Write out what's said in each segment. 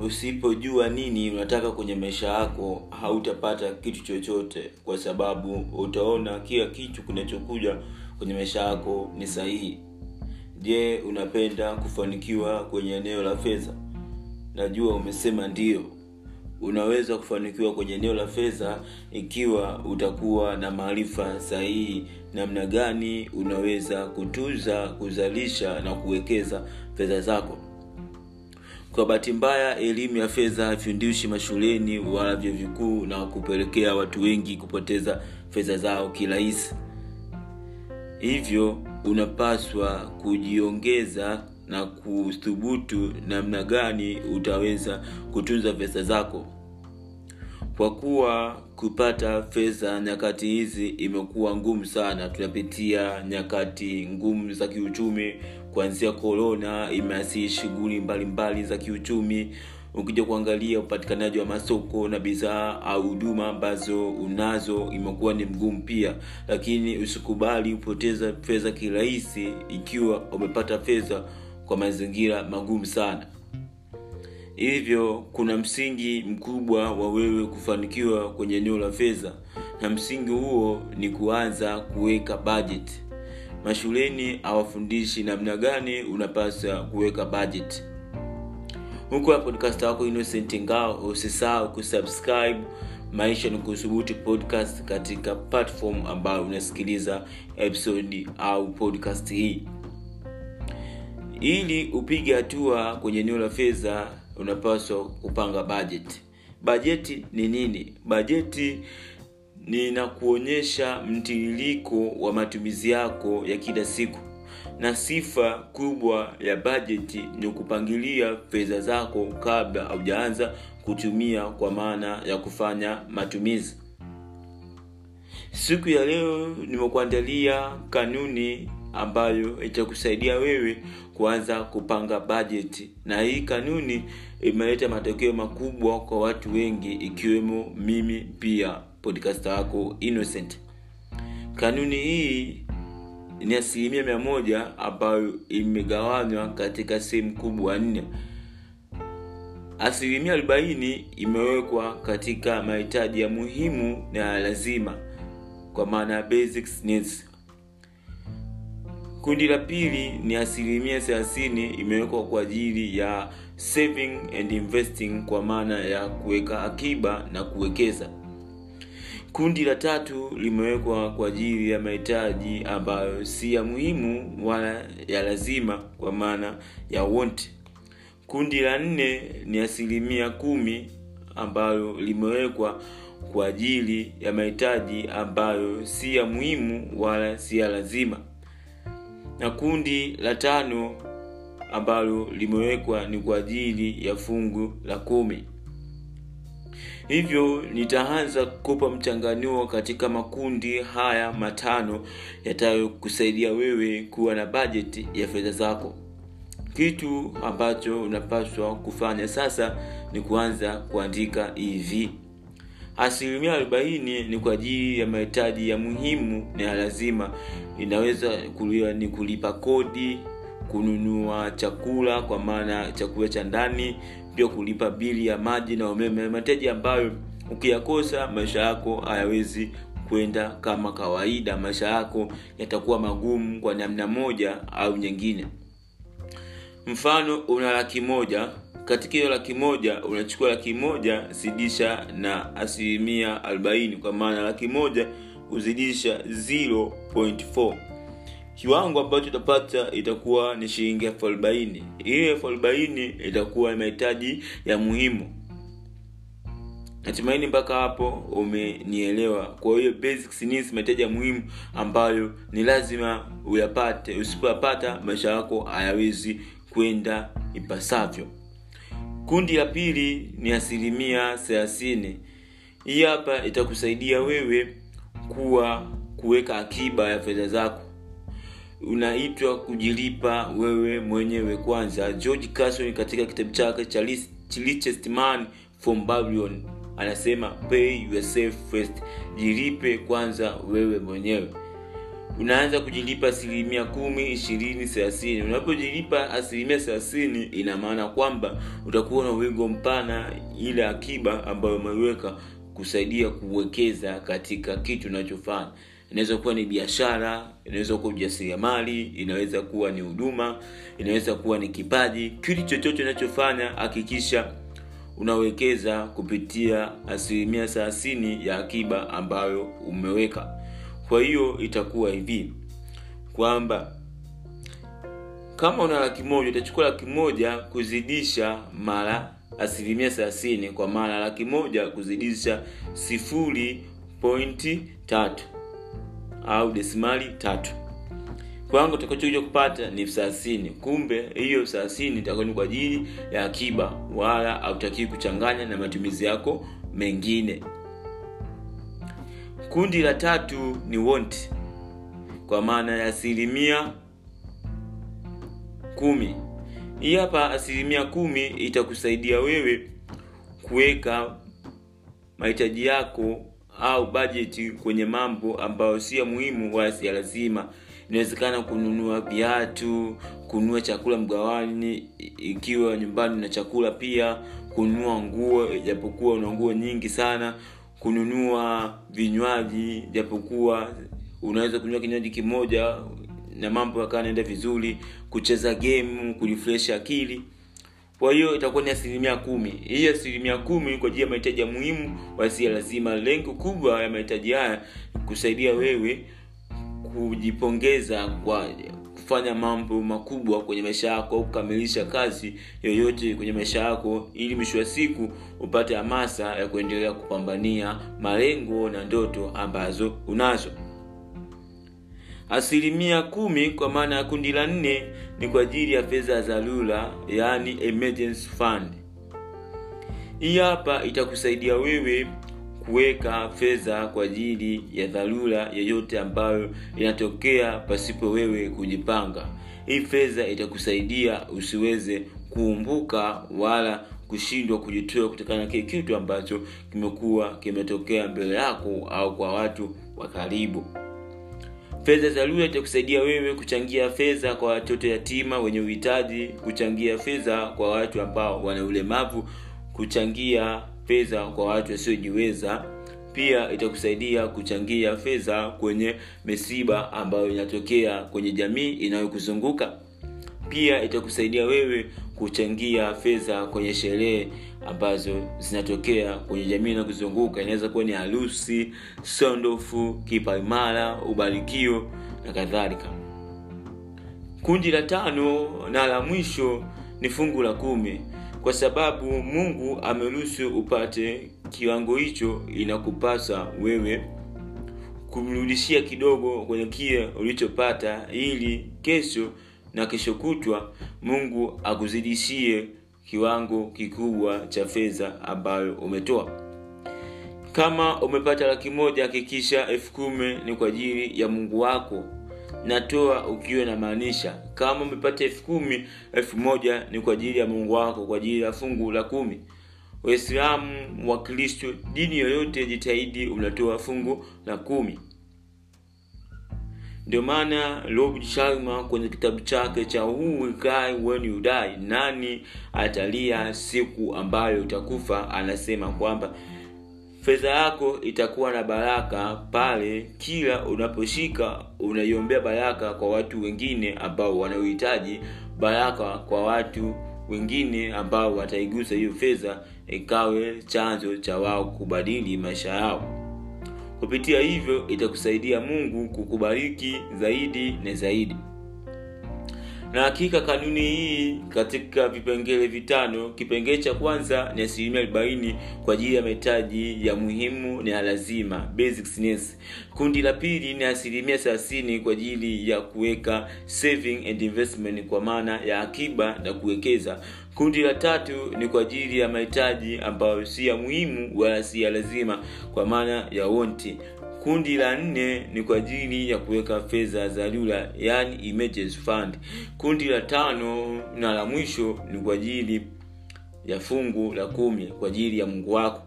usipojua nini unataka kwenye maisha yako hautapata kitu chochote kwa sababu utaona kila kitu kinachokuja kwenye maisha yako ni sahihi. Je unapenda kufanikiwa kwenye eneo la fedha? Najua umesema ndio. Unaweza kufanikiwa kwenye eneo la fedha ikiwa utakuwa na maarifa sahihi namna gani unaweza kutuza kuzalisha na kuwekeza fedha zako kwa bahati mbaya elimu ya fedha haifundishi mashuleni wala vyo vikuu na kupelekea watu wengi kupoteza fedha zao kirahisi. Hivyo unapaswa kujiongeza na kuthubutu namna gani utaweza kutunza pesa zako kwa kuwa kupata fedha nyakati hizi imekuwa ngumu sana tunapitia nyakati ngumu za kiuchumi kuanzia korona imeasiri shughuli mbalimbali za kiuchumi. Ukija kuangalia upatikanaji wa masoko na bidhaa au huduma ambazo unazo imekuwa ni mgumu pia. Lakini usikubali kupoteza fedha kirahisi ikiwa umepata fedha kwa mazingira magumu sana hivyo kuna msingi mkubwa wa wewe kufanikiwa kwenye eneo la fedha na msingi huo ni kuanza kuweka budget. Mashuleni hawafundishi namna gani unapaswa kuweka budget. Huku podcast wako innocent ngao usisahau kusubscribe maisha ni kuthubuti podcast katika platform ambayo unasikiliza episode au podcast hii. Ili upige hatua kwenye eneo la fedha unapaswa kupanga bajeti bajeti ni nini? Bajeti ninakuonyesha mtiririko wa matumizi yako ya kila siku. Na sifa kubwa ya bajeti ni kupangilia fedha zako kabla haujaanza kutumia kwa maana ya kufanya matumizi. Siku ya leo nimekuandalia kanuni ambayo itakusaidia wewe kuanza kupanga bajeti na hii kanuni imeleta matokeo makubwa kwa watu wengi ikiwemo mimi pia podcast wako innocent. Kanuni hii ni asilimia mia moja ambayo imegawanywa katika sehemu kubwa nne. Asilimia arobaini imewekwa katika mahitaji ya muhimu na ya lazima kwa maana ya needs kundi la pili ni asilimia thelathini imewekwa kwa ajili ya saving and investing kwa maana ya kuweka akiba na kuwekeza. Kundi la tatu limewekwa kwa ajili ya mahitaji ambayo si ya muhimu wala ya lazima kwa maana ya want. Kundi la nne ni asilimia kumi ambayo limewekwa kwa ajili ya mahitaji ambayo si ya muhimu wala si ya lazima na kundi la tano ambalo limewekwa ni kwa ajili ya fungu la kumi. Hivyo nitaanza kukupa mchanganuo katika makundi haya matano yatayokusaidia wewe kuwa na bajeti ya fedha zako. Kitu ambacho unapaswa kufanya sasa ni kuanza kuandika hivi asilimia arobaini ni kwa ajili ya mahitaji ya muhimu na ya lazima. Inaweza kuliwa ni kulipa kodi kununua chakula kwa maana chakula cha ndani pia kulipa bili ya maji na umeme. Mahitaji ambayo ukiyakosa maisha yako hayawezi kwenda kama kawaida. Maisha yako yatakuwa magumu kwa namna moja au nyingine. Mfano una laki moja katika hiyo laki moja unachukua laki moja zidisha na asilimia arobaini kwa maana laki moja kuzidisha 0.4 kiwango ambacho utapata itakuwa ni shilingi elfu arobaini. Hiyo elfu arobaini itakuwa mahitaji ya muhimu. Natumaini mpaka hapo umenielewa. Kwa hiyo basics needs mahitaji ya muhimu ambayo ni lazima uyapate. Usipoyapata maisha yako hayawezi kwenda ipasavyo kundi la pili ni asilimia thelathini. Hii hapa itakusaidia wewe kuwa kuweka akiba ya fedha zako. Unaitwa kujilipa wewe mwenyewe kwanza. George carson katika kitabu chake cha richest man from babylon anasema pay yourself first. Jilipe kwanza wewe mwenyewe unaanza kujilipa asilimia kumi ishirini thelathini. Unapojilipa asilimia thelathini ina maana kwamba utakuwa na wigo mpana ile akiba ambayo umeiweka kusaidia kuwekeza katika kitu unachofanya. Inaweza kuwa ni biashara inaweza kuwa ujasiriamali inaweza kuwa ni huduma inaweza kuwa ni kipaji. Kitu chochote unachofanya hakikisha unawekeza kupitia asilimia thelathini ya akiba ambayo umeweka kwa hiyo itakuwa hivi kwamba kama una laki moja utachukua laki moja kuzidisha mara asilimia thelathini kwa maana laki moja kuzidisha sifuri pointi tatu au desimali tatu. Kwangu utakachokuja kupata ni elfu thelathini. Kumbe hiyo elfu thelathini itakuwa kwa ajili ya akiba wala hautakii kuchanganya na matumizi yako mengine kundi la tatu ni want kwa maana ya asilimia kumi. Hii hapa asilimia kumi itakusaidia wewe kuweka mahitaji yako au bajeti kwenye mambo ambayo si ya muhimu wala si ya lazima. Inawezekana kununua viatu kununua chakula mgawani ikiwa nyumbani na chakula pia kununua nguo ijapokuwa una nguo nyingi sana kununua vinywaji japokuwa unaweza kunywa kinywaji kimoja na mambo yakawa naenda vizuri kucheza game kurefresh akili. Kwa hiyo itakuwa ni asilimia kumi. Hii asilimia kumi kwa ajili ya mahitaji ya muhimu wasia lazima lengo kubwa ya mahitaji haya kusaidia wewe kujipongeza kwa kufanya mambo makubwa kwenye maisha yako au kukamilisha kazi yoyote kwenye maisha yako ili mwisho wa siku upate hamasa ya kuendelea kupambania malengo na ndoto ambazo unazo. Asilimia kumi kwa maana ya kundi la nne ni kwa ajili ya fedha za dharura yaani emergency fund. Hii hapa itakusaidia wewe kuweka fedha kwa ajili ya dharura yoyote ambayo inatokea pasipo wewe kujipanga. Hii fedha itakusaidia usiweze kuumbuka wala kushindwa kujitoa kutokana na kile kitu ambacho kimekuwa kimetokea mbele yako au kwa watu wa karibu. Fedha za itakusaidia wewe kuchangia fedha kwa watoto yatima wenye uhitaji kuchangia fedha kwa watu ambao wana ulemavu kuchangia fedha kwa watu wasiojiweza pia itakusaidia kuchangia fedha kwenye misiba ambayo inatokea kwenye jamii inayokuzunguka. Pia itakusaidia wewe kuchangia fedha kwenye sherehe ambazo zinatokea kwenye jamii inayokuzunguka. Inaweza kuwa ni harusi sondofu kipaimara ubarikio na kadhalika. Kundi la tano na la mwisho ni fungu la kumi kwa sababu mungu ameruhusu upate kiwango hicho inakupasa wewe kumrudishia kidogo kwenye kile ulichopata ili kesho na kesho kutwa mungu akuzidishie kiwango kikubwa cha fedha ambayo umetoa. Kama umepata laki moja hakikisha elfu kumi ni kwa ajili ya mungu wako natoa ukiwa namaanisha. Kama umepata elfu kumi elfu moja ni kwa ajili ya mungu wako kwa ajili ya fungu la kumi. Waislamu wa kristo dini yoyote jitahidi unatoa fungu la kumi. Ndio maana rob sharma kwenye kitabu chake cha who will cry when you die nani atalia siku ambayo utakufa anasema kwamba fedha yako itakuwa na baraka pale kila unaposhika unaiombea baraka kwa watu wengine ambao wanaohitaji baraka kwa watu wengine ambao wataigusa hiyo fedha ikawe chanzo cha wao kubadili maisha yao. Kupitia hivyo itakusaidia mungu kukubariki zaidi na zaidi na hakika kanuni hii katika vipengele vitano kipengele cha kwanza ni asilimia arobaini kwa ajili ya mahitaji ya muhimu na ya lazima basic needs. kundi la pili ni asilimia thelathini kwa ajili ya kuweka saving and investment kwa maana ya akiba na kuwekeza kundi la tatu ni kwa ajili ya mahitaji ambayo si ya muhimu wala si ya lazima kwa maana ya wonti kundi la nne ni kwa ajili ya kuweka fedha za dharura yani emergency fund. Kundi la tano na la mwisho ni kwa ajili ya fungu la kumi kwa ajili ya mungu wako.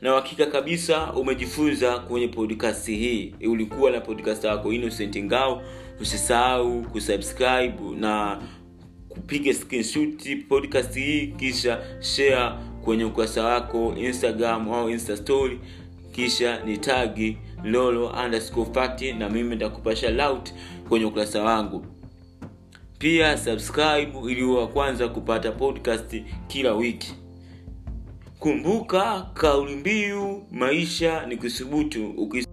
Na uhakika kabisa umejifunza kwenye podcast hii. Ulikuwa na podcast yako innocent ngao. Usisahau kusubscribe na kupiga screenshot podcast hii kisha share kwenye ukurasa wako instagram au insta story kisha ni tagi lolo underscore na mimi nitakupasha lout kwenye ukurasa wangu. Pia subscribe ili wa kwanza kupata podcast kila wiki. Kumbuka kauli mbiu maisha ni kusubutu Ukis